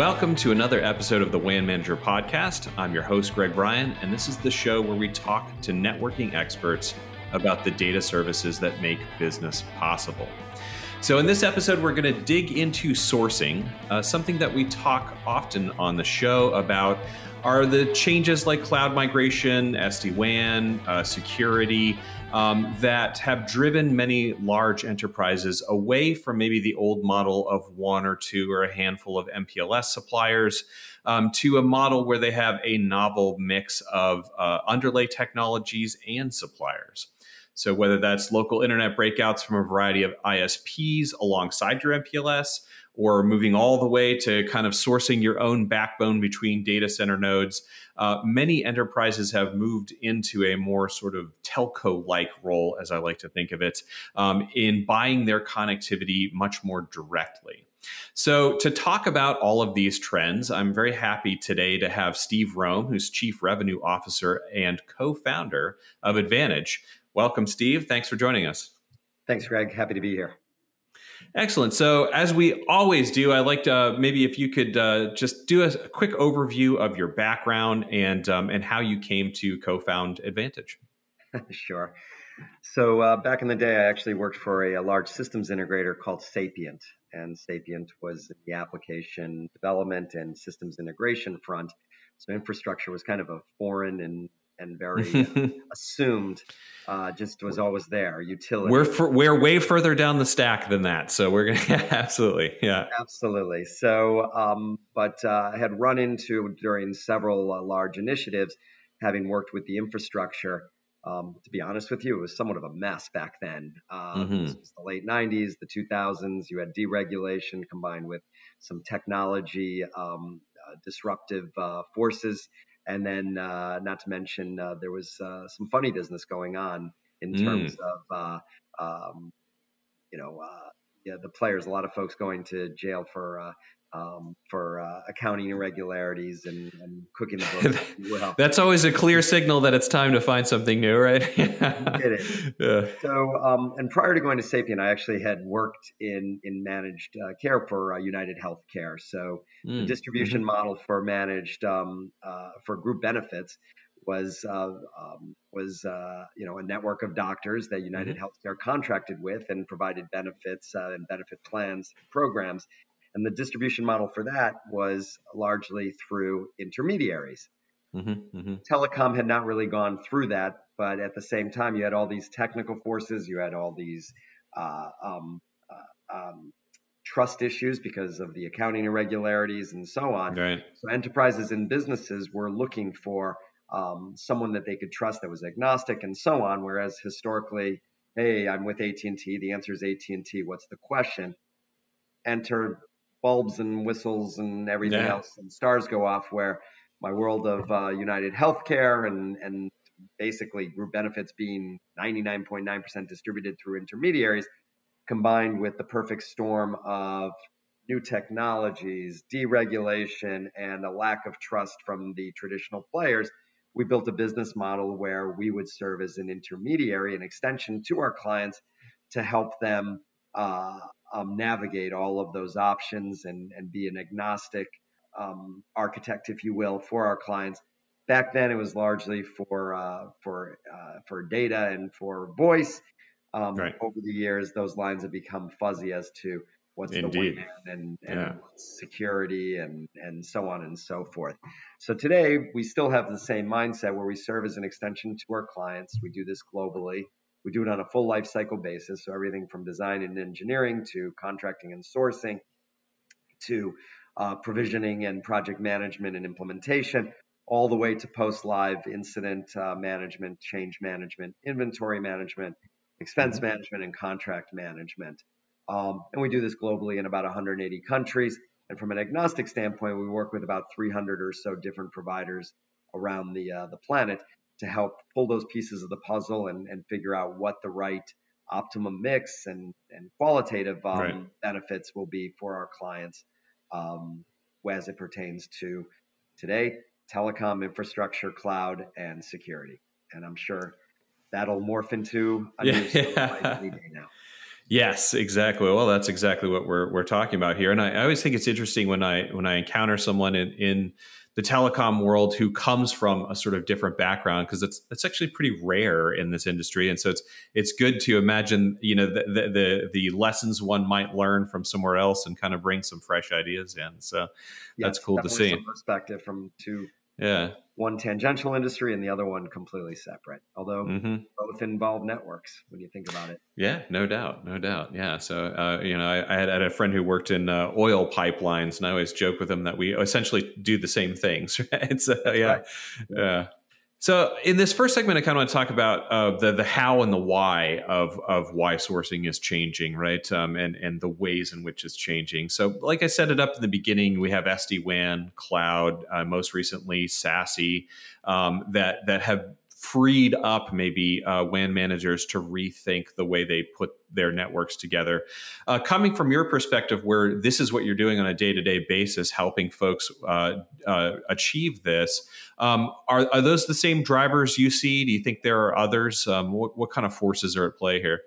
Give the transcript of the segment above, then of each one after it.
Welcome to another episode of the WAN Manager Podcast. I'm your host, Greg Bryan, and this is the show where we talk to networking experts about the data services that make business possible. So, in this episode, we're going to dig into sourcing, uh, something that we talk often on the show about are the changes like cloud migration, SD WAN, uh, security um, that have driven many large enterprises away from maybe the old model of one or two or a handful of MPLS suppliers um, to a model where they have a novel mix of uh, underlay technologies and suppliers. So, whether that's local internet breakouts from a variety of ISPs alongside your MPLS, or moving all the way to kind of sourcing your own backbone between data center nodes, uh, many enterprises have moved into a more sort of telco like role, as I like to think of it, um, in buying their connectivity much more directly. So, to talk about all of these trends, I'm very happy today to have Steve Rome, who's Chief Revenue Officer and co founder of Advantage. Welcome, Steve. Thanks for joining us. Thanks, Greg. Happy to be here. Excellent. So, as we always do, I'd like to uh, maybe if you could uh, just do a, quick overview of your background and um, and how you came to co-found Advantage. sure. So uh, back in the day, I actually worked for a, a, large systems integrator called Sapient, and Sapient was the application development and systems integration front. So infrastructure was kind of a foreign and and very uh, assumed. Uh, just was always there. Utility. We're for, we're way further down the stack than that, so we're gonna absolutely, yeah, absolutely. So, um, but uh, I had run into during several uh, large initiatives, having worked with the infrastructure. Um, to be honest with you, it was somewhat of a mess back then. Um, mm-hmm. The late '90s, the 2000s. You had deregulation combined with some technology um, uh, disruptive uh, forces and then, uh, not to mention, uh, there was uh, some funny business going on in mm. terms of, uh, um, you know, uh, yeah, the players. A lot of folks going to jail for uh, um, for uh, accounting irregularities and, and cooking the books. well. That's always a clear signal that it's time to find something new, right? it is. Yeah. So, um, and prior to going to Sapient, I actually had worked in in managed uh, care for uh, United Healthcare. So, mm. the distribution mm-hmm. model for managed um, uh, for group benefits was uh, um, was uh, you know a network of doctors that United mm-hmm. Healthcare contracted with and provided benefits uh, and benefit plans programs and the distribution model for that was largely through intermediaries. Mm-hmm, mm-hmm. Telecom had not really gone through that, but at the same time, you had all these technical forces, you had all these uh, um, uh, um, trust issues because of the accounting irregularities and so on. Right. So enterprises and businesses were looking for um, someone that they could trust that was agnostic and so on. Whereas historically, hey, I'm with AT&T. The answer is AT&T. What's the question? Enter bulbs and whistles and everything yeah. else and stars go off where my world of uh, United Healthcare and and basically group benefits being 99.9% distributed through intermediaries combined with the perfect storm of new technologies, deregulation, and a lack of trust from the traditional players, we built a business model where we would serve as an intermediary, an extension to our clients to help them uh, um, navigate all of those options and, and be an agnostic um, architect, if you will, for our clients. Back then, it was largely for uh, for uh, for data and for voice. Um, right. Over the years, those lines have become fuzzy as to what's Indeed. the and, and yeah. security and and so on and so forth. So today, we still have the same mindset where we serve as an extension to our clients. We do this globally. We do it on a full life cycle basis. So everything from design and engineering to contracting and sourcing to uh, provisioning and project management and implementation, all the way to post live incident uh, management, change management, inventory management, expense mm-hmm. management, and contract management. Um, and we do this globally in about 180 countries. And from an agnostic standpoint, we work with about 300 or so different providers around the uh, the planet to help pull those pieces of the puzzle and, and figure out what the right optimum mix and, and qualitative um, right. benefits will be for our clients um, as it pertains to today telecom infrastructure cloud and security and i'm sure that'll morph into a yeah. new now Yes, exactly. Well, that's exactly what we're we're talking about here. And I, I always think it's interesting when I when I encounter someone in in the telecom world who comes from a sort of different background because it's it's actually pretty rare in this industry and so it's it's good to imagine you know the, the the, the lessons one might learn from somewhere else and kind of bring some fresh ideas in so that's cool to see perspective from two yeah. One tangential industry and the other one completely separate although mm-hmm. both involve networks when you think about it. Yeah no doubt no doubt. Yeah so uh, you know I, I, had, I, had, a friend who worked in uh, oil pipelines and i always joke with him that we essentially do the same things right? So yeah. Right. yeah so in this first segment, I kind of want to talk about uh, the the how and the why of of why sourcing is changing, right? Um, and and the ways in which it's changing. So, like I set it up in the beginning, we have SD WAN, cloud, uh, most recently SASE, um, that that have freed up maybe uh, WAN managers to rethink the way they put their networks together. Uh, coming from your perspective, where this is what you're doing on a day to day basis, helping folks uh, uh, achieve this, um, are, are those the same drivers you see? Do you think there are others? Um, what, what kind of forces are at play here?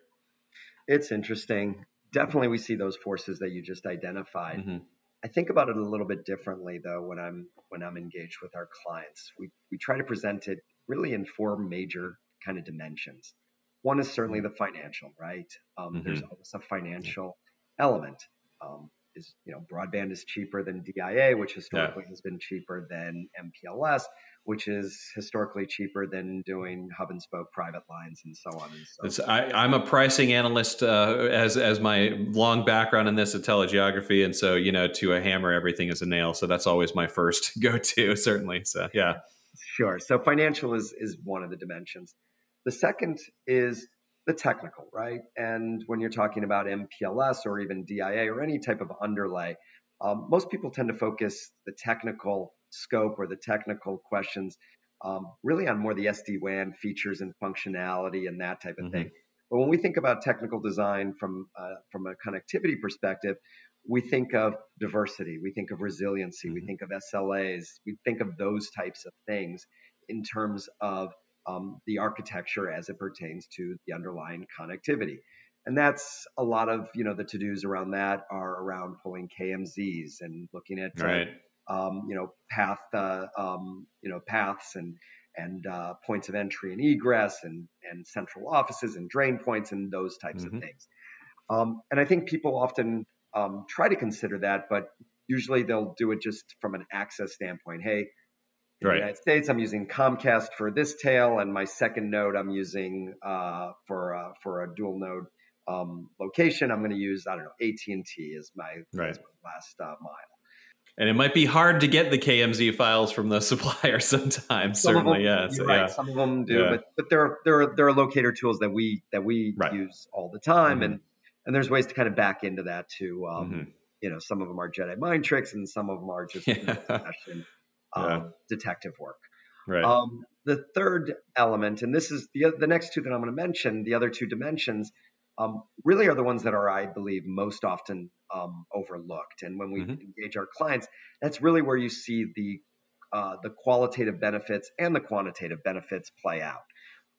It's interesting. Definitely, we see those forces that you just identified. Mm-hmm. I think about it a little bit differently though when I'm when I'm engaged with our clients. We we try to present it really in four major kind of dimensions. One is certainly mm-hmm. the financial, right? Um, mm-hmm. There's always a financial element. Um, is you know broadband is cheaper than DIA, which historically yeah. has been cheaper than MPLS, which is historically cheaper than doing hub and spoke private lines and so on and so. forth. I, am a pricing analyst uh, as as my long background in this at telegeography, and so you know to a hammer everything is a nail. So that's always my first go to, certainly. So yeah. Sure. So financial is is one of the dimensions. The second is the technical, right? And when you're talking about MPLS or even DIA or any type of underlay, um, most people tend to focus the technical scope or the technical questions um, really on more the SD WAN features and functionality and that type of mm-hmm. thing. But when we think about technical design from uh, from a connectivity perspective, we think of diversity, we think of resiliency, mm-hmm. we think of SLAs, we think of those types of things in terms of um, the architecture as it pertains to the underlying connectivity. And that's a lot of you know the to dos around that are around pulling KMZs and looking at uh, right. um, you know path uh, um, you know paths and and uh, points of entry and egress and and central offices and drain points and those types mm-hmm. of things. Um, and I think people often um, try to consider that, but usually they'll do it just from an access standpoint. Hey, in right. the United States, I'm using Comcast for this tail, and my second node I'm using uh, for uh, for a dual node um, location. I'm going to use I don't know AT and T as my, right. as my last uh, mile. And it might be hard to get the KMZ files from the supplier sometimes. Some certainly, them, yeah. So, right. yeah. Some of them do, yeah. but but there are there are there are locator tools that we that we right. use all the time, mm-hmm. and and there's ways to kind of back into that too. Um, mm-hmm. You know, some of them are Jedi mind tricks, and some of them are just yeah. um, yeah. detective work. Right. Um, the third element, and this is the the next two that I'm going to mention, the other two dimensions, um, really are the ones that are, I believe, most often um, overlooked. And when we mm-hmm. engage our clients, that's really where you see the uh, the qualitative benefits and the quantitative benefits play out.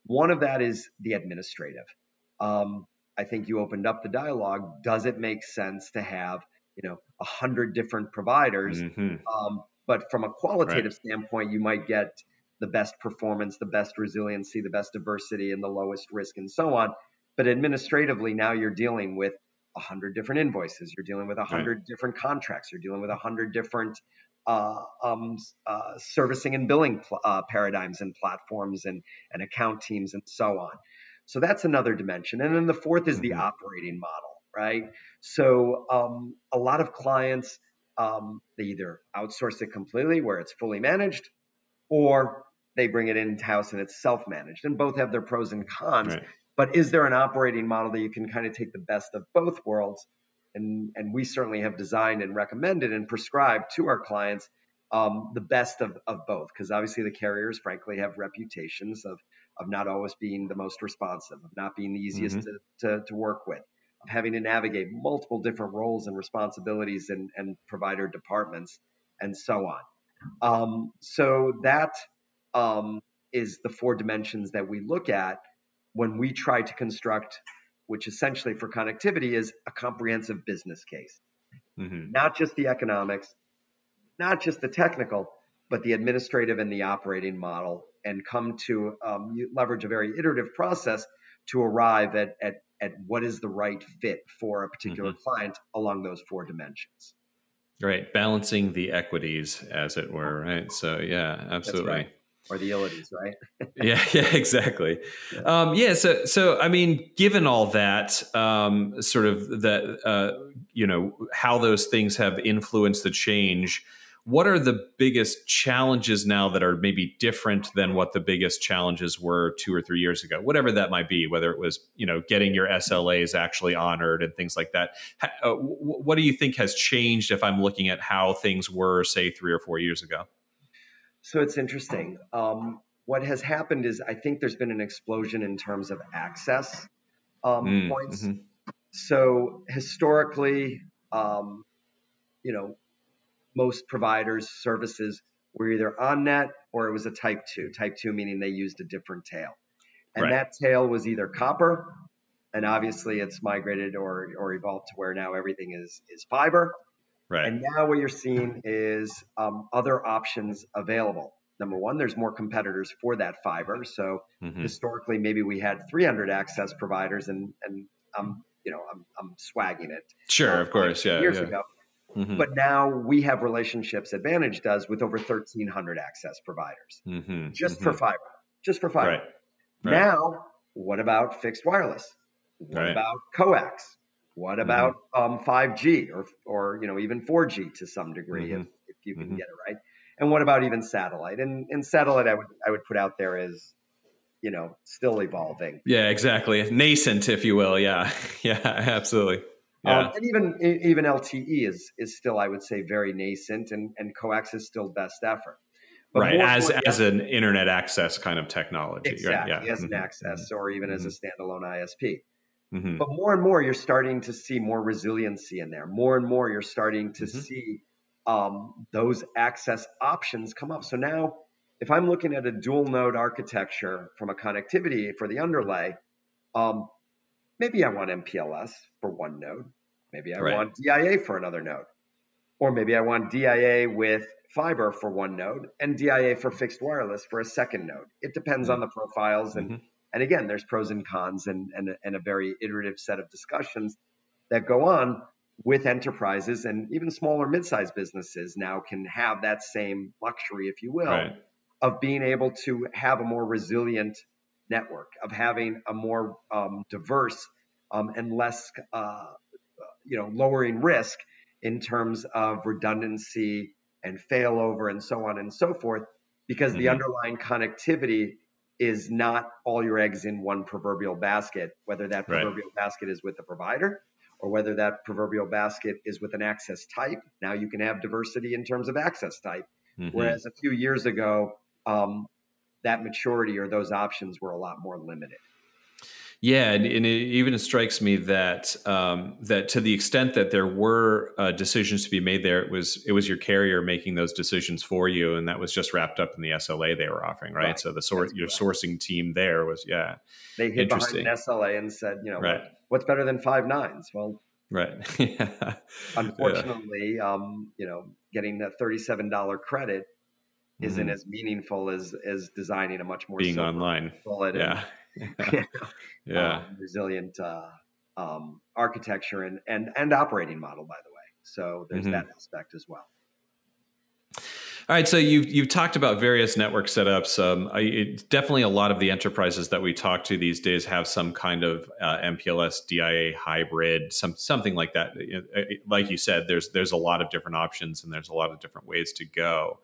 One of that is the administrative. Um, I think you opened up the dialogue. Does it make sense to have you know a hundred different providers? Mm-hmm. Um, but from a qualitative right. standpoint, you might get the best performance, the best resiliency, the best diversity, and the lowest risk, and so on. But administratively, now you're dealing with a hundred different invoices. You're dealing with a hundred right. different contracts. You're dealing with a hundred different uh, um, uh, servicing and billing pl- uh, paradigms and platforms and, and account teams and so on. So that's another dimension. And then the fourth is the mm-hmm. operating model, right? So um, a lot of clients, um, they either outsource it completely where it's fully managed or they bring it in house and it's self managed. And both have their pros and cons. Right. But is there an operating model that you can kind of take the best of both worlds? And, and we certainly have designed and recommended and prescribed to our clients um, the best of, of both, because obviously the carriers, frankly, have reputations of of not always being the most responsive, of not being the easiest mm-hmm. to, to, to, work with, of having to navigate multiple different roles and responsibilities and, and provider departments, and so on. Um, so that um, is the four dimensions that we look at when we try to construct which essentially for connectivity is a comprehensive business case, mm-hmm. not just the economics, not just the technical, but the administrative and the operating model, and come to um, leverage a very iterative process to arrive at, at, at what is the right fit for a particular mm-hmm. client along those four dimensions. Right, balancing the equities, as it were. Right. So yeah, absolutely or the ilities, right? yeah, yeah, exactly. Yeah. Um, yeah. So, so I mean, given all that, um, sort of that, uh, you know, how those things have influenced the change. What are the biggest challenges now that are maybe different than what the biggest challenges were two or three years ago? Whatever that might be, whether it was you know getting your SLAs actually honored and things like that. Uh, what do you think has changed if I'm looking at how things were, say, three or four years ago? So it's interesting. Um, what has happened is I think there's been an explosion in terms of access um, mm, points. Mm-hmm. So historically, um, you know, most providers services were either on net or it was a type two. Type two meaning they used a different tail, and right. that tail was either copper, and obviously it's migrated or or evolved to where now everything is is fiber, Right. And now what you're seeing is um, other options available. Number one, there's more competitors for that fiber. So mm-hmm. historically, maybe we had 300 access providers, and and I'm you know I'm, I'm swagging it. Sure, of course, yeah. Years yeah. ago. Mm-hmm. But now we have relationships Advantage does with over 1,300 access providers mm-hmm. just for mm-hmm. fiber, just for fiber. Right. Right. Now, what about fixed wireless? What right. about coax? What mm-hmm. about um, 5G or, or you know even 4G to some degree mm-hmm. if, if you can mm-hmm. get it right? And what about even satellite? And, and satellite, I would I would put out there as you know still evolving. Yeah, exactly, nascent, if you will. Yeah, yeah, absolutely. Yeah. Um, and even even LTE is is still I would say very nascent, and and coax is still best effort. But right, as as an internet access kind of technology. Exactly, right? yeah. as an mm-hmm. access, or even as a standalone ISP. Mm-hmm. But more and more, you're starting to see more resiliency in there. More and more, you're starting to mm-hmm. see um, those access options come up. So now, if I'm looking at a dual node architecture from a connectivity for the underlay, um, maybe I want MPLS for one node. Maybe I right. want DIA for another node. Or maybe I want DIA with fiber for one node and DIA for fixed wireless for a second node. It depends mm-hmm. on the profiles and mm-hmm. And again, there's pros and cons and, and, and a very iterative set of discussions that go on with enterprises and even smaller mid-sized businesses now can have that same luxury, if you will, right. of being able to have a more resilient network, of having a more um, diverse um, and less, uh, you know, lowering risk in terms of redundancy and failover and so on and so forth, because mm-hmm. the underlying connectivity is not all your eggs in one proverbial basket, whether that proverbial right. basket is with the provider or whether that proverbial basket is with an access type. Now you can have diversity in terms of access type. Mm-hmm. Whereas a few years ago, um, that maturity or those options were a lot more limited. Yeah, and, and, it even strikes me that um, that to the extent that there were uh, decisions to be made there, it was it was your carrier making those decisions for you, and that was just wrapped up in the SLA they were offering, right? right. So the sort your sourcing team there was yeah, they hit behind an SLA and said, you know, right. what, what's better than five nines? Well, right. yeah. Unfortunately, yeah. Um, you know, getting that thirty-seven dollar credit isn't mm-hmm. as meaningful as as designing a much more being online. yeah. yeah, um, resilient uh, um, architecture and, and and operating model, by the way. So there's mm-hmm. that aspect as well. All right, so you've you've talked about various network setups. Um, I, definitely, a lot of the enterprises that we talk to these days have some kind of uh, MPLS DIA hybrid, some something like that. Like you said, there's there's a lot of different options and there's a lot of different ways to go.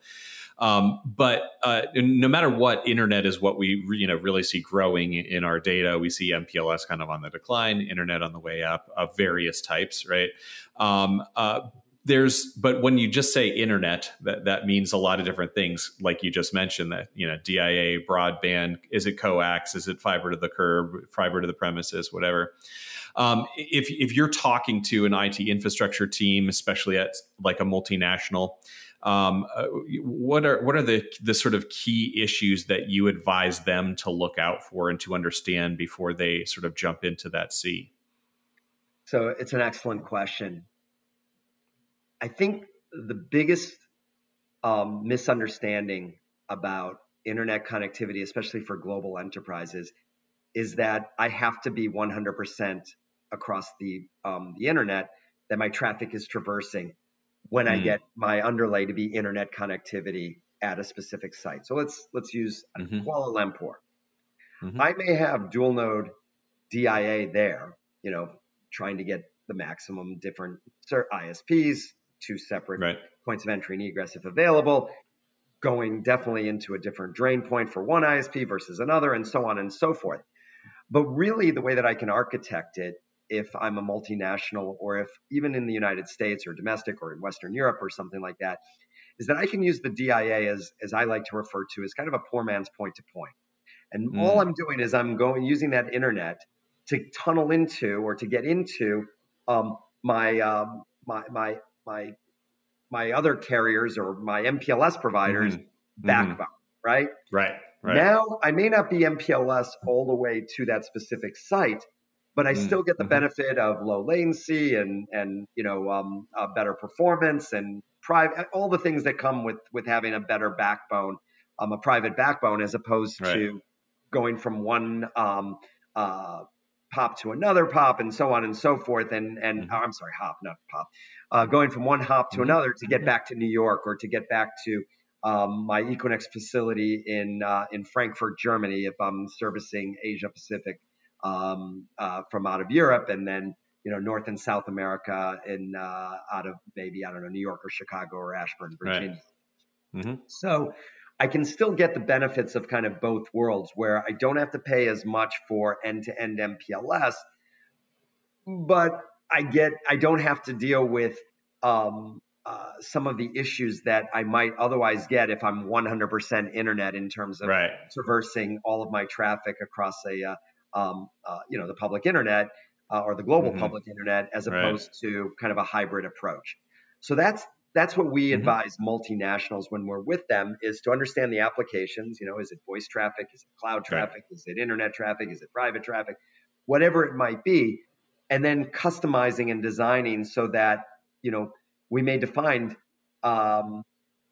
Um, but uh, no matter what, internet is what we you know really see growing in our data. We see MPLS kind of on the decline, internet on the way up of various types, right? Um, uh, there's but when you just say internet that that means a lot of different things like you just mentioned that you know dia broadband is it coax is it fiber to the curb fiber to the premises whatever um, if if you're talking to an IT infrastructure team especially at like a multinational Um, uh, what are what are the the sort of key issues that you advise them to look out for and to understand before they sort of jump into that sea? So it's an excellent question. I think the biggest um, misunderstanding about internet connectivity, especially for global enterprises, is that I have to be 100% across the um, the internet that my traffic is traversing when mm. I get my underlay to be internet connectivity at a specific site. So let's let's use mm-hmm. Kuala Lumpur. Mm-hmm. I may have dual node DIA there, you know, trying to get the maximum different ISPs, two separate right. points of entry and egress if available, going definitely into a different drain point for one ISP versus another, and so on and so forth. But really, the way that I can architect it, if I'm a multinational or if even in the United States or domestic or in Western Europe or something like that, is that I can use the DIA as, as I like to refer to as kind of a poor man's point to point. And mm. all I'm doing is I'm going using that internet to tunnel into or to get into um, my, um, my my my my other carriers or my MPLS providers mm-hmm. backbone, mm-hmm. right? Right. Right. Now I may not be MPLS all the way to that specific site, but I mm-hmm. still get the mm-hmm. benefit of low latency and and you know um, better performance and private all the things that come with with having a better backbone, um, a private backbone as opposed right. to going from one um, uh, pop to another pop and so on and so forth. And and mm-hmm. oh, I'm sorry, hop, not pop. Uh, going from one hop to mm-hmm. another to get back to New York or to get back to um, my Equinix facility in uh, in Frankfurt, Germany, if I'm servicing Asia Pacific um, uh, from out of Europe, and then you know North and South America in uh, out of maybe I don't know New York or Chicago or Ashburn, Virginia. Right. Mm-hmm. So I can still get the benefits of kind of both worlds where I don't have to pay as much for end to end MPLS, but I get, I don't have to deal with um, uh, some of the issues that I might otherwise get if I'm 100% internet in terms of right. traversing all of my traffic across a, uh, um, uh, you know, the public internet uh, or the global mm-hmm. public internet as opposed right. to kind of a hybrid approach. So that's that's what we mm-hmm. advise multinationals when we're with them is to understand the applications. You know, is it voice traffic? Is it cloud traffic? Right. Is it internet traffic? Is it private traffic? Whatever it might be, and then customizing and designing so that you know we may define um,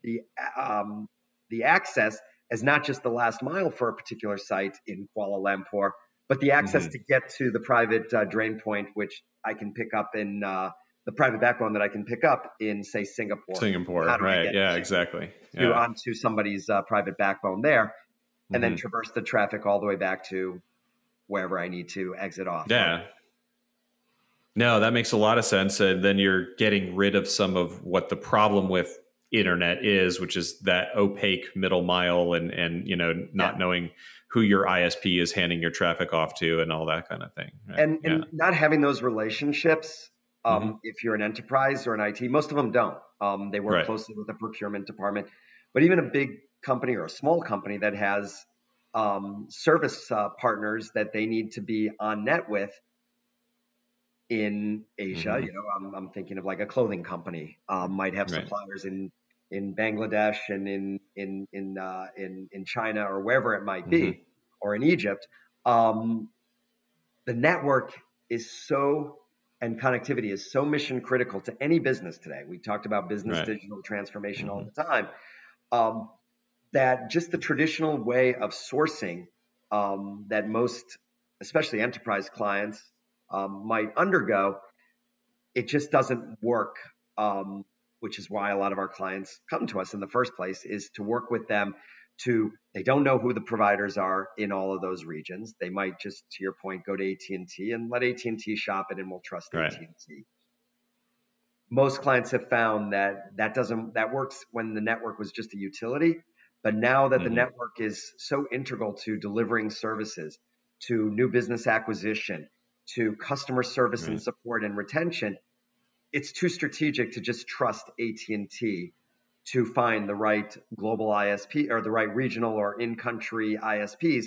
the um, the access as not just the last mile for a particular site in Kuala Lumpur, but the access mm-hmm. to get to the private uh, drain point, which I can pick up in uh, the private backbone that I can pick up in, say, Singapore. Singapore, right? Yeah, exactly. To, yeah. onto somebody's uh, private backbone there, and mm-hmm. then traverse the traffic all the way back to wherever I need to exit off. Yeah. No, that makes a lot of sense. And then you're getting rid of some of what the problem with internet is, which is that opaque middle mile and and you know not yeah. knowing who your ISP is handing your traffic off to and all that kind of thing. Right? And, yeah. and not having those relationships um, mm-hmm. If you're an enterprise or an IT, most of them don't. Um, they work right. closely with the procurement department. But even a big company or a small company that has um, service uh, partners that they need to be on net with in Asia, mm-hmm. you know, I'm, I'm, thinking of like a clothing company um, might have right. suppliers in in Bangladesh and in in in uh, in in China or wherever it might be, mm-hmm. or in Egypt. Um, the network is so and connectivity is so mission critical to any business today. We talked about business right. digital transformation mm-hmm. all the time. Um, that just the traditional way of sourcing um, that most, especially enterprise clients, um, might undergo, it just doesn't work. Um, which is why a lot of our clients come to us in the first place, is to work with them to they don't know who the providers are in all of those regions. They might just, to your point, go to AT&T and let AT&T shop it, and we'll trust right. AT&T. Most clients have found that that doesn't that works when the network was just a utility, but now that mm-hmm. the network is so integral to delivering services, to new business acquisition, to customer service right. and support and retention, it's too strategic to just trust AT&T to find the right global ISP or the right regional or in country ISPs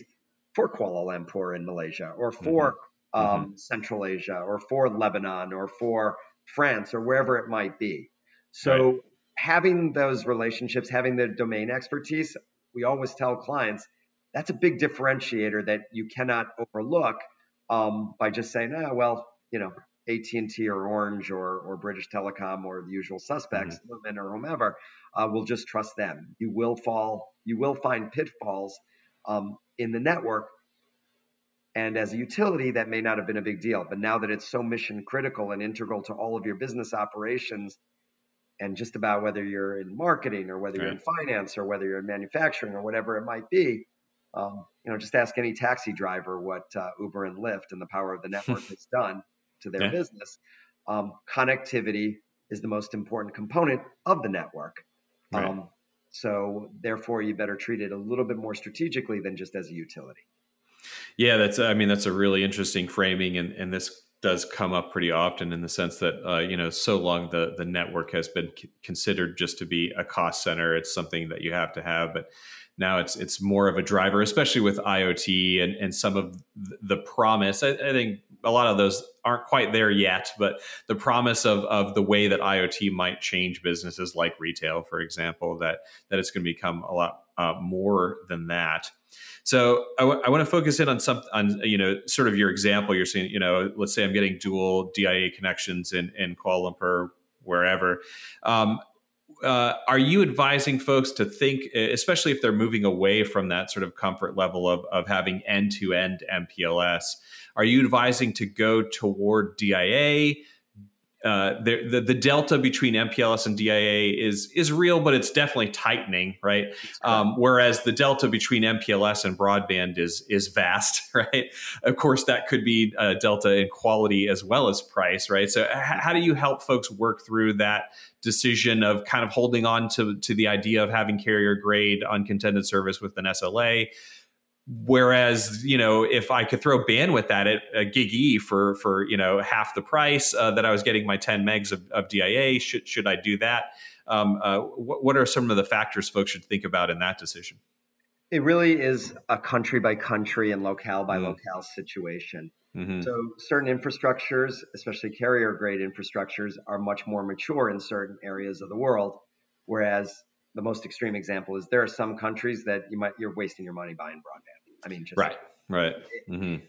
for Kuala Lumpur in Malaysia or for mm-hmm. Um, mm-hmm. Central Asia or for Lebanon or for France or wherever it might be. So right. having those relationships, having the domain expertise, we always tell clients that's a big differentiator that you cannot overlook um, by just saying, oh, well, you know, AT&T or Orange or, or British Telecom or the usual suspects, mm-hmm. or whomever, uh, will just trust them. You will fall, you will find pitfalls um, in the network. And as a utility, that may not have been a big deal. But now that it's so mission critical and integral to all of your business operations, and just about whether you're in marketing or whether right. you're in finance or whether you're in manufacturing or whatever it might be, um, you know, just ask any taxi driver what uh, Uber and Lyft and the power of the network has done to their yeah. business. Um, connectivity is the most important component of the network. Right. Um, so therefore, you better treat it a little bit more strategically than just as a utility. Yeah, that's. I mean, that's a really interesting framing, and and this does come up pretty often in the sense that uh, you know so long the the network has been c- considered just to be a cost center. It's something that you have to have, but now it's it's more of a driver, especially with IoT and, and some of the promise. I, I, think a lot of those aren't quite there yet, but the promise of of the way that IoT might change businesses like retail, for example, that that it's going to become a lot uh, more than that. So I, w- I want to focus in on some on you know sort of your example. You're saying you know let's say I'm getting dual DIA connections in in Kuala Lumpur wherever. Um, uh, are you advising folks to think, especially if they're moving away from that sort of comfort level of, of having end to end MPLS? Are you advising to go toward DIA? Uh, the, the, the delta between MPLS and DIA is is real, but it's definitely tightening, right? Um, whereas the delta between MPLS and broadband is is vast, right? Of course, that could be a delta in quality as well as price, right? So, h- how do you help folks work through that decision of kind of holding on to to the idea of having carrier grade uncontended service with an SLA? Whereas, you know, if I could throw bandwidth at it, a gig E for for you know half the price uh, that I was getting my 10 megs of, of DIA, should should I do that? Um, uh, what, what are some of the factors folks should think about in that decision? It really is a country by country and locale by mm. locale situation. Mm-hmm. So certain infrastructures, especially carrier grade infrastructures, are much more mature in certain areas of the world, whereas the most extreme example is there are some countries that you might you're wasting your money buying broadband. I mean, just right, right. Mm-hmm.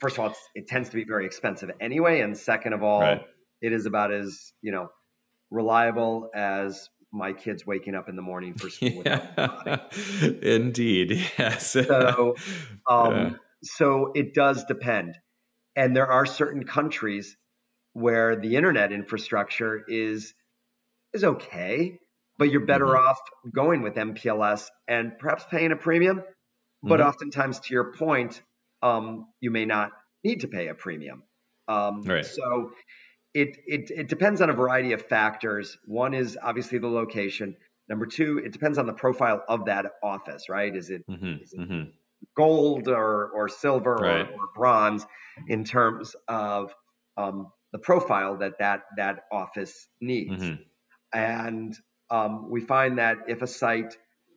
First of all, it tends to be very expensive anyway, and second of all, right. it is about as you know reliable as my kids waking up in the morning for school. Yeah. Indeed, yes. so, um, yeah. so it does depend, and there are certain countries where the internet infrastructure is is okay but you're better mm-hmm. off going with MPLS and perhaps paying a premium. But mm-hmm. oftentimes, to your point, um, you may not need to pay a premium. Um, right. So it, it it depends on a variety of factors. One is obviously the location. Number two, it depends on the profile of that office, right? Is it, mm-hmm. is it mm-hmm. gold or or silver right. or, or, bronze in terms of um, the profile that that that office needs? Mm-hmm. And um, we find that if a site,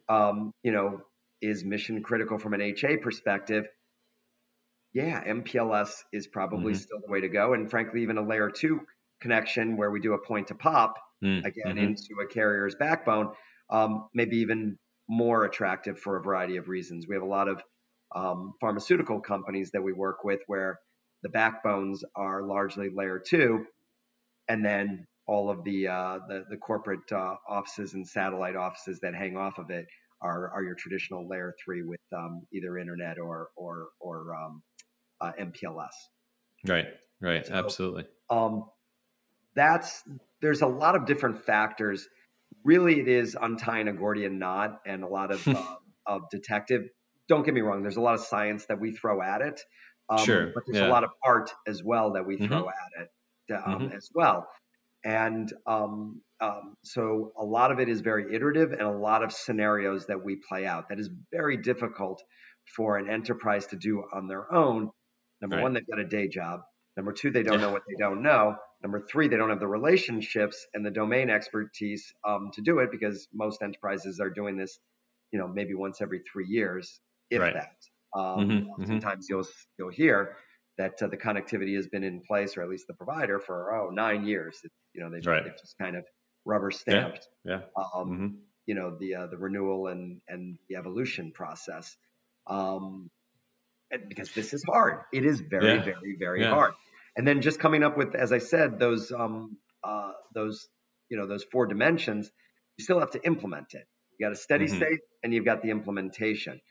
um, you know, is mission critical from an HA perspective, yeah, MPLS is probably mm-hmm. still the way to go. And frankly, even a layer two connection where we do a point to pop mm-hmm. again into a carrier's backbone, um, maybe even more attractive for a variety of reasons. We have a lot of um, pharmaceutical companies that we work with where the backbones are largely layer two, and then all of the uh, the, the, corporate uh, offices and satellite offices that hang off of it are, are your traditional layer three with um, either internet or or or um, uh, MPLS. Right, right, so, absolutely. Um, that's there's a lot of different factors. Really, it is untying a Gordian knot and a lot of uh, of detective. Don't get me wrong. There's a lot of science that we throw at it. Um, sure. But there's yeah. a lot of art as well that we throw mm-hmm. at it um, mm-hmm. as well. And um, um, so a lot of it is very iterative and a lot of scenarios that we play out. That is very difficult for an enterprise to do on their own. Number right. one, they've got a day job. Number two, they don't know what they don't know. Number three, they don't have the relationships and the domain expertise um, to do it because most enterprises are doing this, you know, maybe once every three years, if right. that. Um, mm-hmm, sometimes mm-hmm. you'll you'll hear that uh, the connectivity has been in place, or at least the provider, for oh nine years. It, you know, they've, right. they've, just kind of rubber stamped. Yeah. yeah. Um, mm-hmm. You know the uh, the renewal and and the evolution process. Um, because this is hard. It is very, yeah. very, very yeah. hard. And then just coming up with, as I said, those um, uh, those you know those four dimensions, you still have to implement it. You got a steady mm-hmm. state, and you've got the implementation.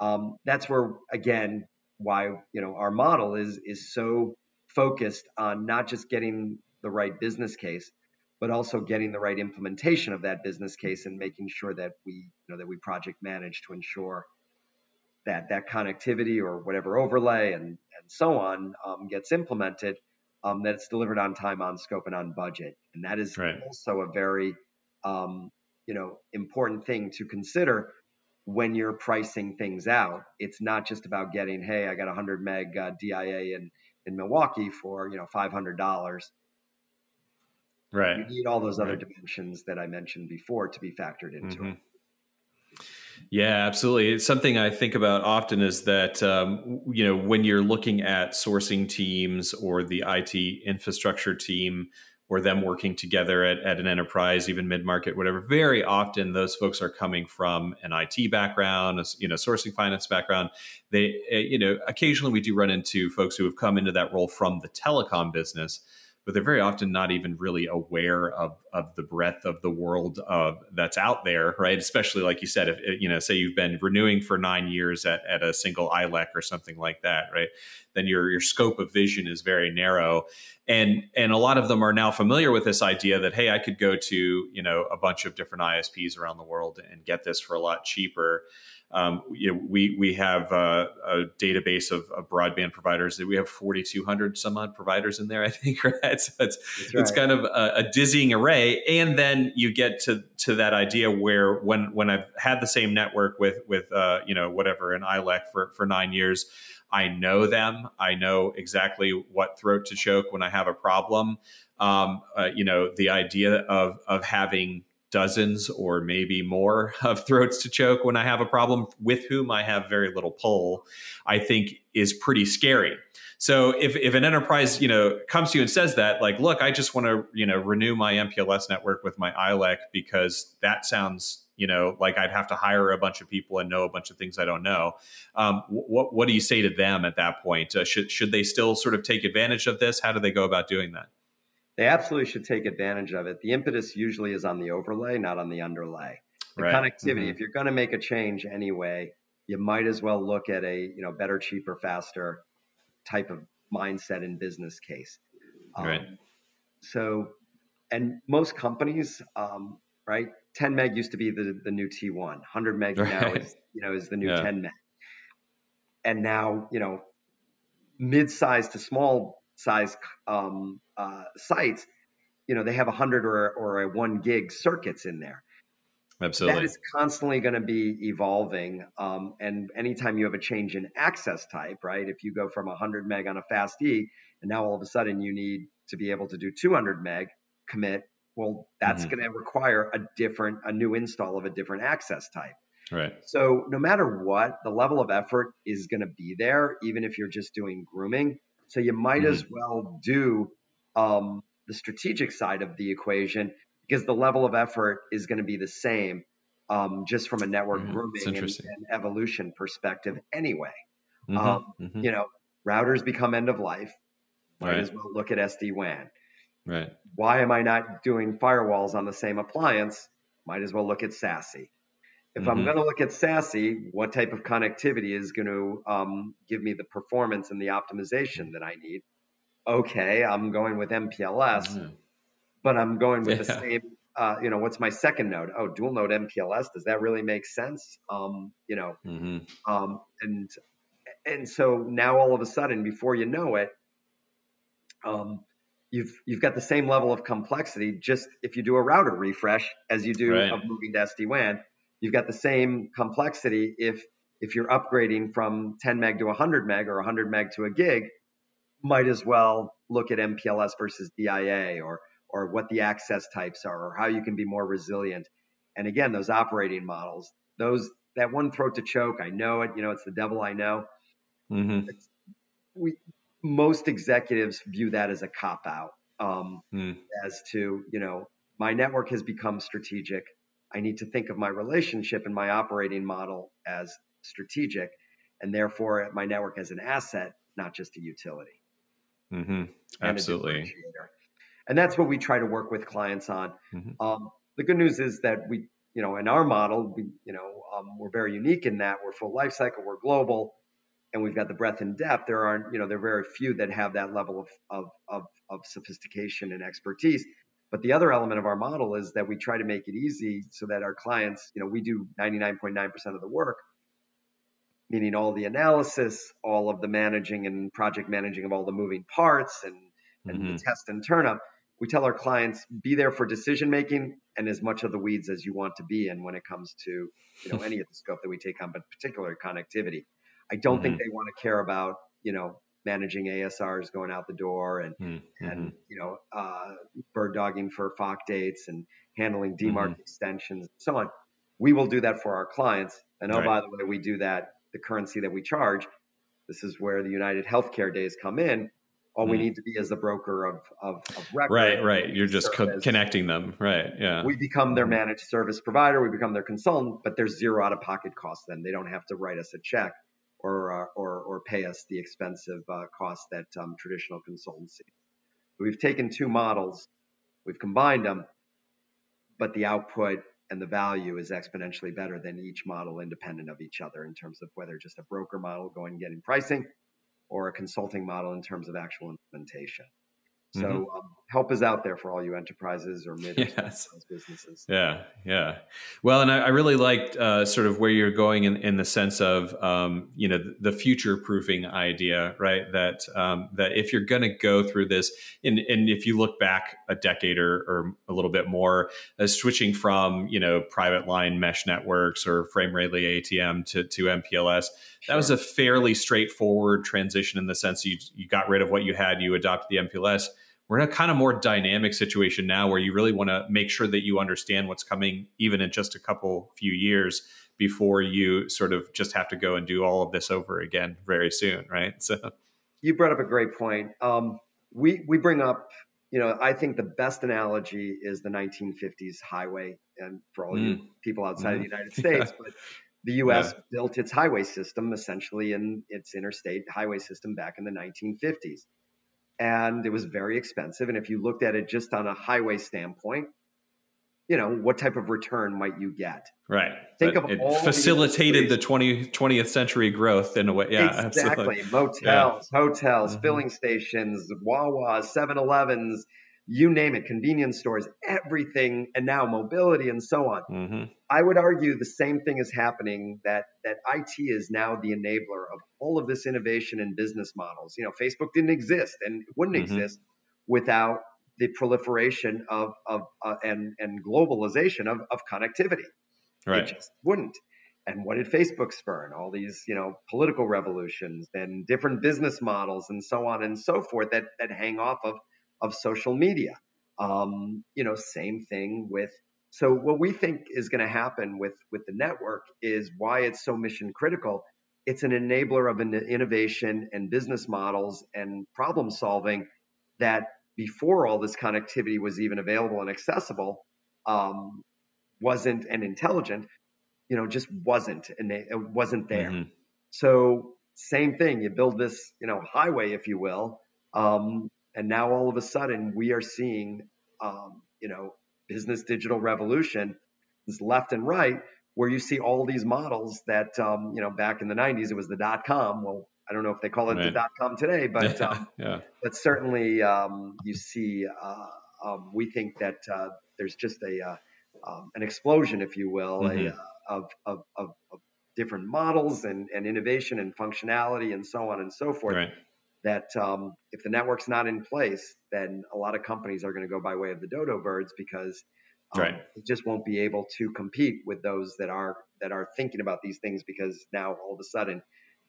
Um, that's where again why you know our model is is so focused on not just getting the right business case, but also getting the right implementation of that business case and making sure that we you know that we project manage to ensure that that connectivity or whatever overlay and and so on um, gets implemented, um, that it's delivered on time, on scope, and on budget. And that is right. also a very um, you know important thing to consider when you're pricing things out. It's not just about getting, hey, I got a 100 meg uh, DIA in in Milwaukee for you know $500. Right. You need all those other right. dimensions that I mentioned before to be factored into mm-hmm. it. Yeah, absolutely. It's something I think about often is that um, you know when you're looking at sourcing teams or the IT infrastructure team or them working together at, at an enterprise, even mid market, whatever. Very often, those folks are coming from an IT background, a, you know, sourcing finance background. They, eh, you know, occasionally we do run into folks who have come into that role from the telecom business but they're very often not even really aware of of the breadth of the world of that's out there, right? Especially like you said, if you know, say you've been renewing for nine years at, at a single ILEC or something like that, right? Then your your scope of vision is very narrow, and and a lot of them are now familiar with this idea that hey, I could go to you know a bunch of different ISPs around the world and get this for a lot cheaper. Um, you know, we we have uh, a database of, of, broadband providers. That we have 4,200 some odd providers in there, I think. Right, so it's right. it's kind of a, a, dizzying array. And then you get to to that idea where when when I've had the same network with with uh, you know whatever an ILEC for for nine years, I know them. I know exactly what throat to choke when I have a problem. Um, uh, you know, the idea of of having dozens or maybe more of throats to choke when I have a problem with whom I have very little pull, I think is pretty scary. So if, if an enterprise, you know, comes to you and says that, like, look, I just want to, you know, renew my MPLS network with my ILEC because that sounds, you know, like I'd have to hire a bunch of people and know a bunch of things I don't know. Um, what what do you say to them at that point? Uh, should should they still sort of take advantage of this? How do they go about doing that? They absolutely should take advantage of it. The impetus usually is on the overlay, not on the underlay. The right. connectivity, mm-hmm. if you're going to make a change anyway, you might as well look at a you know better, cheaper, faster type of mindset and business case. Um, right. So, and most companies, um, right? 10 meg used to be the, the new T1. 100 meg right. now is you know is the new yeah. 10 meg. And now you know mid-sized to small size um, uh, sites, you know, they have a hundred or, or a one gig circuits in there. Absolutely. That is constantly going to be evolving. Um, and anytime you have a change in access type, right? If you go from 100 meg on a fast E, and now all of a sudden you need to be able to do 200 meg commit, well, that's mm-hmm. going to require a different, a new install of a different access type. Right. So no matter what, the level of effort is going to be there, even if you're just doing grooming. So you might mm-hmm. as well do um, the strategic side of the equation because the level of effort is going to be the same um, just from a network mm, grooming and, and, evolution perspective anyway. Mm-hmm, um, mm-hmm. You know, routers become end of life. Might right. as well look at SD WAN. Right. Why am I not doing firewalls on the same appliance? Might as well look at SASE. If mm-hmm. I'm going to look at SASE, what type of connectivity is going to um, give me the performance and the optimization that I need? Okay, I'm going with MPLS, mm-hmm. but I'm going with yeah. the same. Uh, you know, what's my second node? Oh, dual node MPLS. Does that really make sense? Um, you know, mm-hmm. um, and and so now all of a sudden, before you know it, um, you've you've got the same level of complexity. Just if you do a router refresh as you do right. of moving to SD WAN, you've got the same complexity if if you're upgrading from 10 meg to 100 meg or 100 meg to a gig might as well look at MPLS versus DIA or or what the access types are or how you can be more resilient and again those operating models those that one throat to choke I know it you know it's the devil I know mm-hmm. we most executives view that as a cop out um, mm. as to you know my network has become strategic. I need to think of my relationship and my operating model as strategic, and therefore my network as an asset, not just a utility. Mm-hmm. Absolutely. And that's what we try to work with clients on. Mm-hmm. Um, the good news is that we, you know, in our model, we, you know, um, we're very unique in that we're full life cycle, we're global, and we've got the breadth and depth. There aren't, you know, there are very few that have that level of, of, of, of sophistication and expertise. But the other element of our model is that we try to make it easy so that our clients, you know, we do 99.9% of the work, meaning all the analysis, all of the managing and project managing of all the moving parts and, and mm-hmm. the test and turn up. We tell our clients be there for decision making and as much of the weeds as you want to be in when it comes to you know any of the scope that we take on, but particularly connectivity. I don't mm-hmm. think they want to care about you know managing ASRs going out the door and mm-hmm. and you know uh, bird dogging for FOC dates and handling demarc mm-hmm. extensions and so on. We will do that for our clients. And oh, right. by the way, we do that the currency that we charge. This is where the United Healthcare days come in. All mm. we need to be is a broker of, of, of record. Right, right. You're just co- connecting them. Right. Yeah. We become their managed service provider. We become their consultant, but there's zero out of pocket cost then. They don't have to write us a check or, uh, or, or pay us the expensive uh, cost that um, traditional consultancy. We've taken two models, we've combined them, but the output and the value is exponentially better than each model independent of each other in terms of whether just a broker model going and getting pricing or a consulting model in terms of actual implementation. So mm-hmm. um, help is out there for all you enterprises or mid yes. businesses. Yeah, yeah. Well, and I, I really liked uh, sort of where you're going in, in the sense of um, you know the future proofing idea, right? That um, that if you're going to go through this, and, and if you look back a decade or, or a little bit more, uh, switching from you know private line mesh networks or frame relay ATM to to MPLS. That was a fairly straightforward transition in the sense you you got rid of what you had, you adopted the MPLS we're in a kind of more dynamic situation now where you really want to make sure that you understand what's coming even in just a couple few years before you sort of just have to go and do all of this over again very soon right so you brought up a great point um, we we bring up you know i think the best analogy is the 1950s highway and for all mm. you people outside mm. of the united states but the us yeah. built its highway system essentially in its interstate highway system back in the 1950s and it was very expensive. And if you looked at it just on a highway standpoint, you know, what type of return might you get? Right. Think but of it all facilitated the 20, 20th century growth in a way. Yeah, exactly. Absolutely. Motels, yeah. hotels, mm-hmm. filling stations, Wawa, 7-Elevens, you name it, convenience stores, everything, and now mobility and so on. Mm-hmm. I would argue the same thing is happening that that IT is now the enabler of all of this innovation and business models. You know, Facebook didn't exist and wouldn't mm-hmm. exist without the proliferation of of uh, and and globalization of of connectivity. Right. It just wouldn't. And what did Facebook spurn? All these, you know, political revolutions and different business models and so on and so forth that that hang off of of social media. Um, you know, same thing with. So what we think is going to happen with with the network is why it's so mission critical. It's an enabler of an innovation and business models and problem solving that before all this connectivity was even available and accessible um, wasn't and intelligent you know just wasn't and it wasn't there mm-hmm. so same thing you build this you know highway if you will um, and now all of a sudden we are seeing, um, you know, business digital revolution is left and right, where you see all these models that, um, you know, back in the 90s, it was the dot com. Well, I don't know if they call it right. the dot com today, but, yeah, um, yeah. but certainly um, you see, uh, um, we think that uh, there's just a, uh, um, an explosion, if you will, mm-hmm. a, uh, of, of, of, of, different models and, and innovation and functionality and so on and so forth. Right that um, if the network's not in place, then a lot of companies are going to go by way of the dodo birds because um, right. it just won't be able to compete with those that are that are thinking about these things because now all of a sudden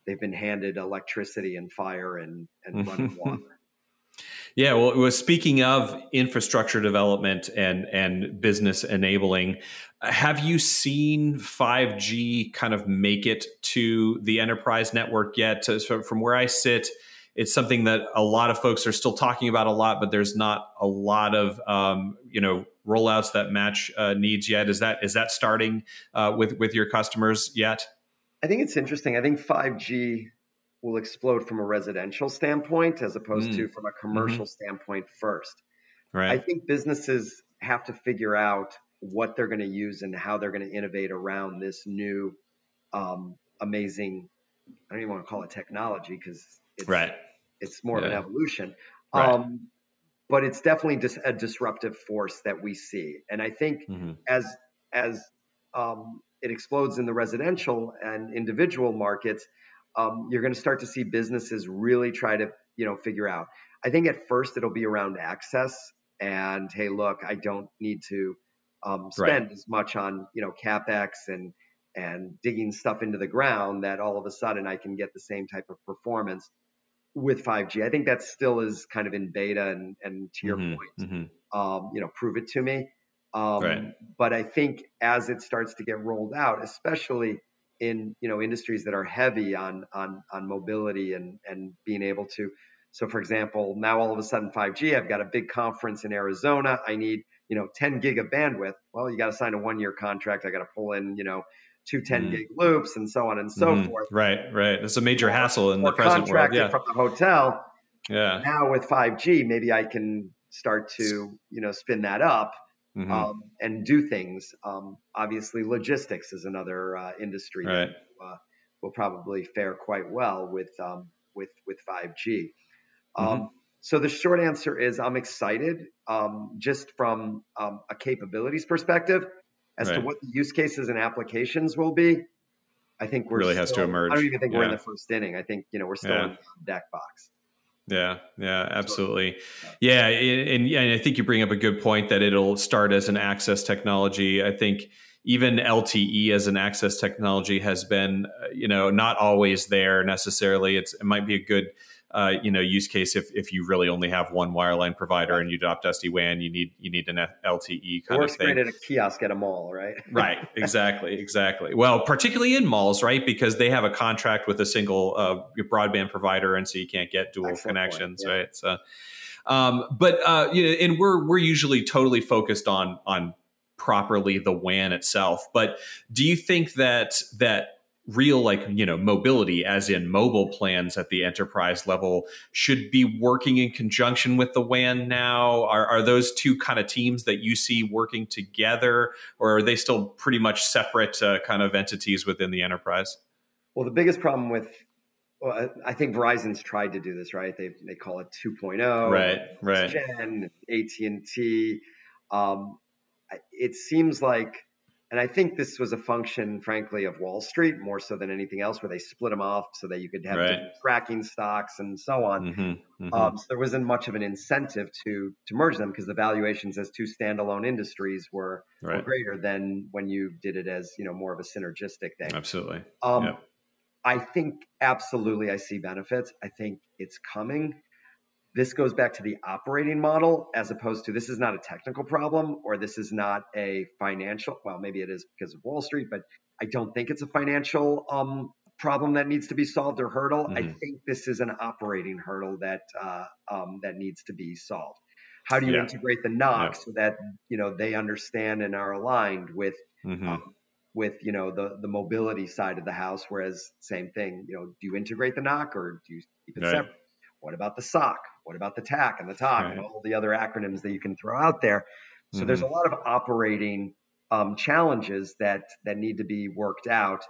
they've been handed electricity and fire and and running water. Yeah, well, was speaking of infrastructure development and and business enabling, have you seen 5G kind of make it to the enterprise network yet? So from where I sit, it's something that a lot of folks are still talking about a lot, but there's not a lot of um, you know rollouts that match uh, needs yet? Is that is that starting uh, with with your customers yet? I think it's interesting. I think 5G will explode from a residential standpoint as opposed mm. to from a commercial mm-hmm. standpoint first. Right. I think businesses have to figure out what they're going to use and how they're going to innovate around this new um, amazing I don't even want to call it technology because it's right. It's more yeah. of an evolution. Right. Um, but it's definitely dis- a disruptive force that we see, and I think mm-hmm. as as um, it explodes in the residential and individual markets, um, you're going to start to see businesses really try to you know figure out. I think at first it'll be around access and hey, look, I don't need to um, spend right. as much on you know capex and and digging stuff into the ground that all of a sudden I can get the same type of performance with 5G. I think that still is kind of in beta and, and to your mm-hmm, point, mm-hmm. Um, you know, prove it to me. Um, right. But I think as it starts to get rolled out, especially in you know industries that are heavy on on on mobility and and being able to. So, for example, now all of a sudden 5G, I've got a big conference in Arizona. I need you know 10 gig of bandwidth. Well, you got to sign a one year contract. I got to pull in you know two 10 mm. gig loops and so on and so mm-hmm. forth. Right, right. It's a major hassle in the present world. Yeah. from the hotel. Yeah. Now with 5G, maybe I can start to you know spin that up mm-hmm. um, and do things. Um, obviously, logistics is another uh, industry right. that uh, will probably fare quite well with um, with with 5G. Um, mm-hmm. So the short answer is I'm excited um, just from um, a capabilities perspective as right. to what the use cases and applications will be, I think we're really still, has to emerge. I don't even think yeah. we're in the first inning. I think you know we're still yeah. in the deck box. Yeah, yeah, absolutely. Yeah, and, and I think you bring up a good point that it'll start as an access technology. I think even LTE as an access technology has been, uh, you know, not always there necessarily. It's it might be a good uh, you know use case if, if you really only have one wireline provider and you adopt SD WAN, you need you need an LTE kind of thing. Great at a kiosk at a mall, right? right, exactly, exactly. Well, particularly in malls, right, because they have a contract with a single uh, broadband provider, and so you can't get dual Excellent connections, point, yeah. right? So, um, but uh, you know, and we're we're usually totally focused on on properly the WAN itself. But do you think that that real like you know mobility as in mobile plans at the enterprise level should be working in conjunction with the WAN now are, are those two kind of teams that you see working together or are they still pretty much separate uh, kind of entities within the enterprise well the biggest problem with well, I think Verizon's tried to do this, right? They they call it 2.0, right? Right. Gen, AT and T. Um, it seems like and I think this was a function, frankly, of Wall Street more so than anything else, where they split them off so that you could have right. tracking stocks and so on. Mm-hmm, mm-hmm. Um, so there wasn't much of an incentive to to merge them because the valuations as two standalone industries were, right. were, greater than when you did it as you know more of a synergistic thing. Absolutely. Um, yep. I think absolutely I see benefits. I think it's coming this goes back to the operating model as opposed to this is not a technical problem or this is not a financial well maybe it is because of wall street but i don't think it's a financial um, problem that needs to be solved or hurdle mm-hmm. i think this is an operating hurdle that uh, um, that needs to be solved how do you yeah. integrate the NOC yeah. so that you know they understand and are aligned with mm-hmm. um, with you know the the mobility side of the house whereas same thing you know do you integrate the NOC or do you keep it right. separate what about the SOC what about the TAC and the TOC right. and all the other acronyms that you can throw out there? So mm-hmm. there's a lot of operating um, challenges that that need to be worked out.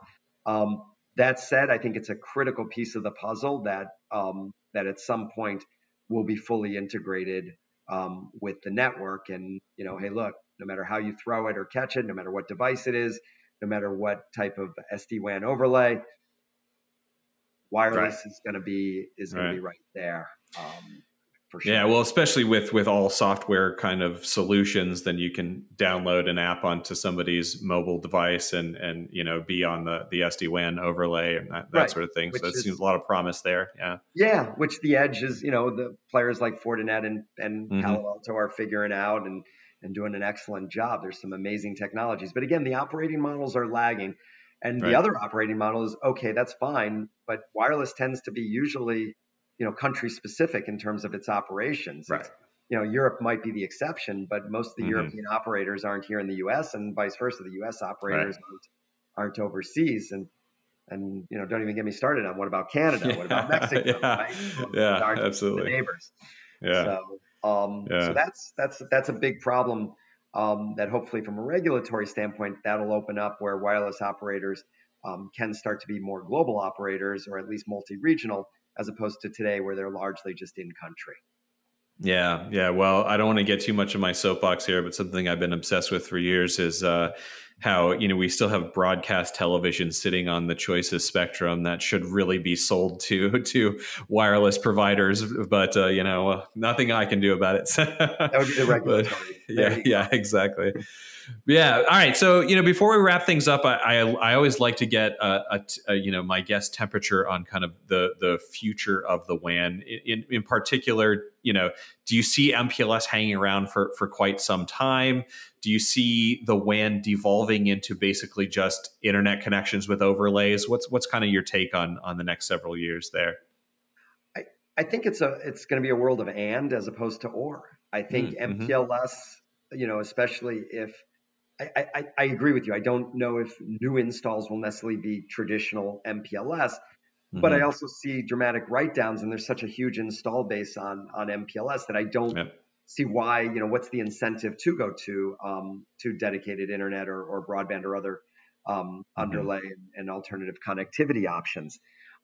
Um, that said, I think it's a critical piece of the puzzle that um, that at some point will be fully integrated um, with the network. And you know, hey, look, no matter how you throw it or catch it, no matter what device it is, no matter what type of SD WAN overlay, wireless right. is going to be is going right. to be right there. Um, for sure. Yeah, well, especially with with all software kind of solutions, then you can download an app onto somebody's mobile device and and you know be on the the SD WAN overlay and that, that right. sort of thing. Which so it is, seems a lot of promise there. Yeah. Yeah, which the edge is, you know, the players like Fortinet and and mm-hmm. Palo Alto are figuring out and and doing an excellent job. There's some amazing technologies, but again, the operating models are lagging. And right. the other operating model is okay, that's fine, but wireless tends to be usually, you know, country specific in terms of its operations. Right. you know, Europe might be the exception, but most of the mm-hmm. European operators aren't here in the U.S. and vice versa. The U.S. operators right. aren't, aren't overseas, and and you know, don't even get me started on what about Canada? Yeah. What about Mexico? yeah, right? yeah absolutely. neighbors. Yeah. So, um, yeah. so that's that's that's a big problem. Um, that hopefully, from a regulatory standpoint, that'll open up where wireless operators um, can start to be more global operators or at least multi-regional, as opposed to today where they're largely just in country. Yeah, yeah. Well, I don't want to get too much of my soapbox here, but something I've been obsessed with for years is uh, how you know we still have broadcast television sitting on the choices spectrum that should really be sold to to wireless providers, but uh, you know nothing I can do about it. that would be the regulatory. yeah, yeah, exactly. Yeah. All right. So you know, before we wrap things up, I I, I always like to get a, a, a, you know my guest temperature on kind of the the future of the WAN. In in particular, you know, do you see MPLS hanging around for for quite some time? Do you see the WAN devolving into basically just internet connections with overlays? What's what's kind of your take on on the next several years there? I I think it's a it's going to be a world of and as opposed to or. I think mm-hmm. MPLS, you know, especially if I, I, I, agree with you. I don't know if new installs will necessarily be traditional MPLS, mm-hmm. but I mm-hmm. also see dramatic write downs, and there's such a huge install base on on MPLS that I don't see why. You know, what's the incentive to go to um, to dedicated internet or, or broadband or other um, mm-hmm. underlay and, and, alternative connectivity options.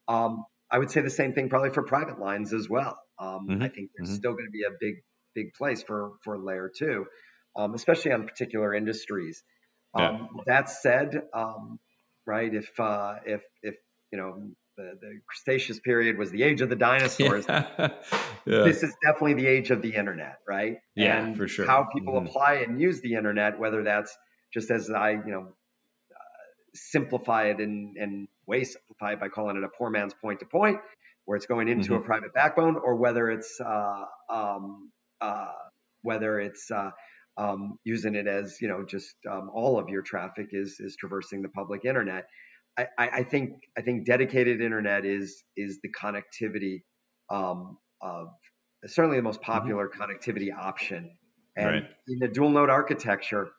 Um, I would say the same thing probably for private lines as well. Um, mm-hmm. I think there's mm-hmm. still going to be a big big place for for layer two um, especially on particular industries. Um, yeah. That said, um, right, if uh, if if you know the, the, Cretaceous period was the age of the dinosaurs, yeah. Yeah. this is definitely the age of the internet, right? Yeah, and for sure. How people mm-hmm. apply and use the internet, whether that's just as I you know uh, simplify it and and way simplify it by calling it a poor man's point to point, where it's going into mm-hmm. a private backbone, or whether it's uh, um, uh, whether it's uh, um, using it as you know just um, all of your traffic is is traversing the public internet. I, I, think I think dedicated internet is is the connectivity um, of certainly the most mm-hmm. popular mm-hmm. connectivity option. And right. in the dual node architecture,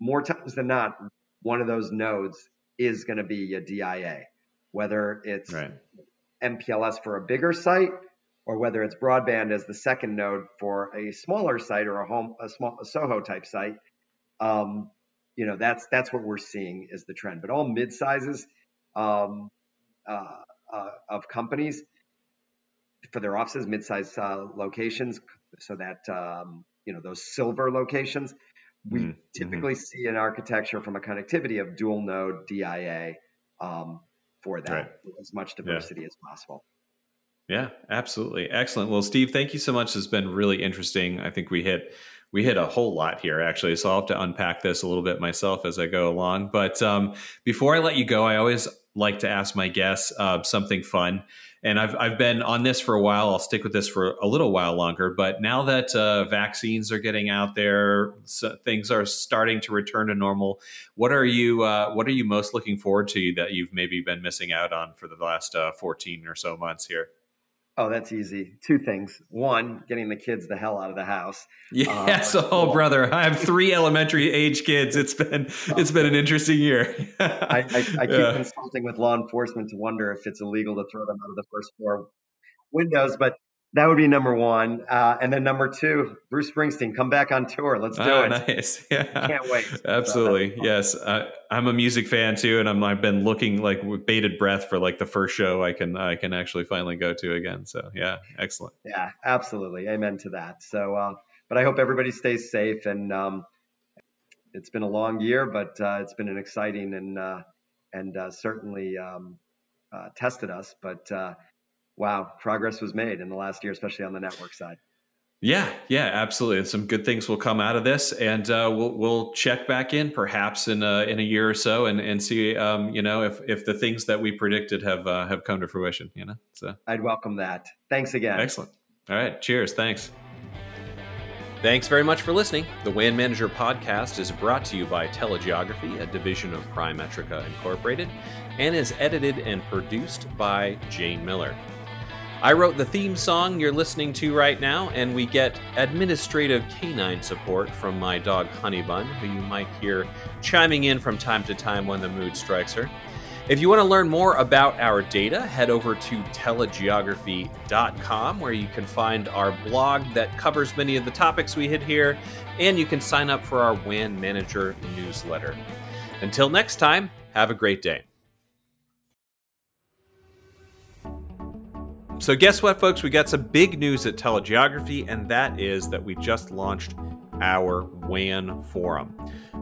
more times than not, one of those nodes is going to be a DIA, whether it's right. MPLS for a bigger site or whether it's broadband as the second node for a smaller site or a home a small a Soho type site. Um, you know that's that's what we're seeing is the trend. But all mid sizes um, uh, uh, of companies for their offices, mid-sized uh, locations, so that um, you know those silver locations, we mm-hmm. typically see an architecture from a connectivity of dual node DIA um, for that, right. as much diversity yeah. as possible. Yeah, absolutely. Excellent. Well, Steve, thank you so much. It's been really interesting. I think we hit we hit a whole lot here actually so i'll have to unpack this a little bit myself as i go along but um, before i let you go i always like to ask my guests uh, something fun and I've, I've been on this for a while i'll stick with this for a little while longer but now that uh, vaccines are getting out there so things are starting to return to normal what are you uh, what are you most looking forward to that you've maybe been missing out on for the last uh, 14 or so months here Oh, that's easy. Two things. One, getting the kids the hell out of the house. Yes, uh, oh brother, I have three elementary age kids. It's been it's been an interesting year. I, I, I, keep yeah. consulting with law enforcement to wonder if it's illegal to throw them out of the first floor windows, but that would be number one. Uh, and then number two, Bruce Springsteen, come back on tour. Let's do oh, it. Nice. Yeah. Can't wait. Absolutely. So yes. I, am a music fan too. And I'm, I've been looking like with bated breath for like the first show I can, I can actually finally go to again. So yeah, excellent. Yeah, absolutely. Amen to that. So, uh, but I hope everybody stays safe and, um, it's been a long year, but uh, it's been an exciting and, uh, and uh, certainly um, uh, tested us, but wow, progress was made in the last year, especially on the network side. Yeah, yeah, absolutely. And some good things will come out of this, and uh, we'll we'll check back in perhaps in a, in a year or so, and and see, um, you know, if if the things that we predicted have uh, have come to fruition. You know, so I'd welcome that. Thanks again. Excellent. All right. Cheers. Thanks. Thanks very much for listening. The WAN Manager podcast is brought to you by Telegeography, a division of Primetrica Incorporated, and is edited and produced by Jane Miller. I wrote the theme song you're listening to right now, and we get administrative canine support from my dog Honeybun, who you might hear chiming in from time to time when the mood strikes her. If you want to learn more about our data, head over to telegeography.com where you can find our blog that covers many of the topics we hit here, and you can sign up for our WAN Manager newsletter. Until next time, have a great day. So, guess what, folks? We got some big news at Telegeography, and that is that we just launched our WAN forum.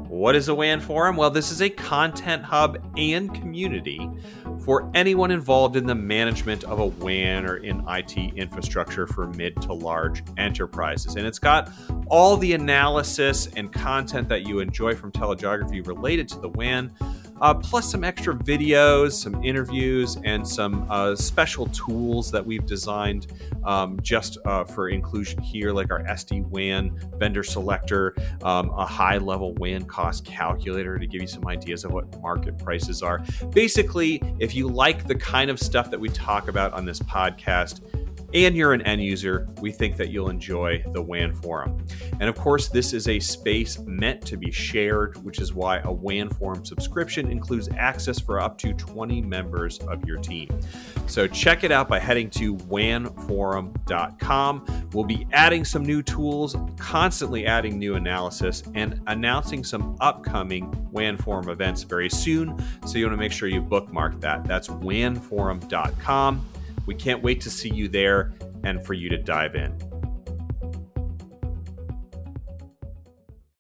What is a WAN forum? Well, this is a content hub and community for anyone involved in the management of a WAN or in IT infrastructure for mid to large enterprises. And it's got all the analysis and content that you enjoy from telegeography related to the WAN uh, plus some extra videos, some interviews, and some uh, special tools that we've designed um, just uh, for inclusion here, like our SD WAN vendor selector, um, a high level WAN cost calculator to give you some ideas of what market prices are. Basically, if you like the kind of stuff that we talk about on this podcast, and you're an end user, we think that you'll enjoy the WAN forum. And of course, this is a space meant to be shared, which is why a WAN forum subscription includes access for up to 20 members of your team. So check it out by heading to wanforum.com. We'll be adding some new tools, constantly adding new analysis, and announcing some upcoming WAN forum events very soon. So you want to make sure you bookmark that. That's wanforum.com. We can't wait to see you there and for you to dive in.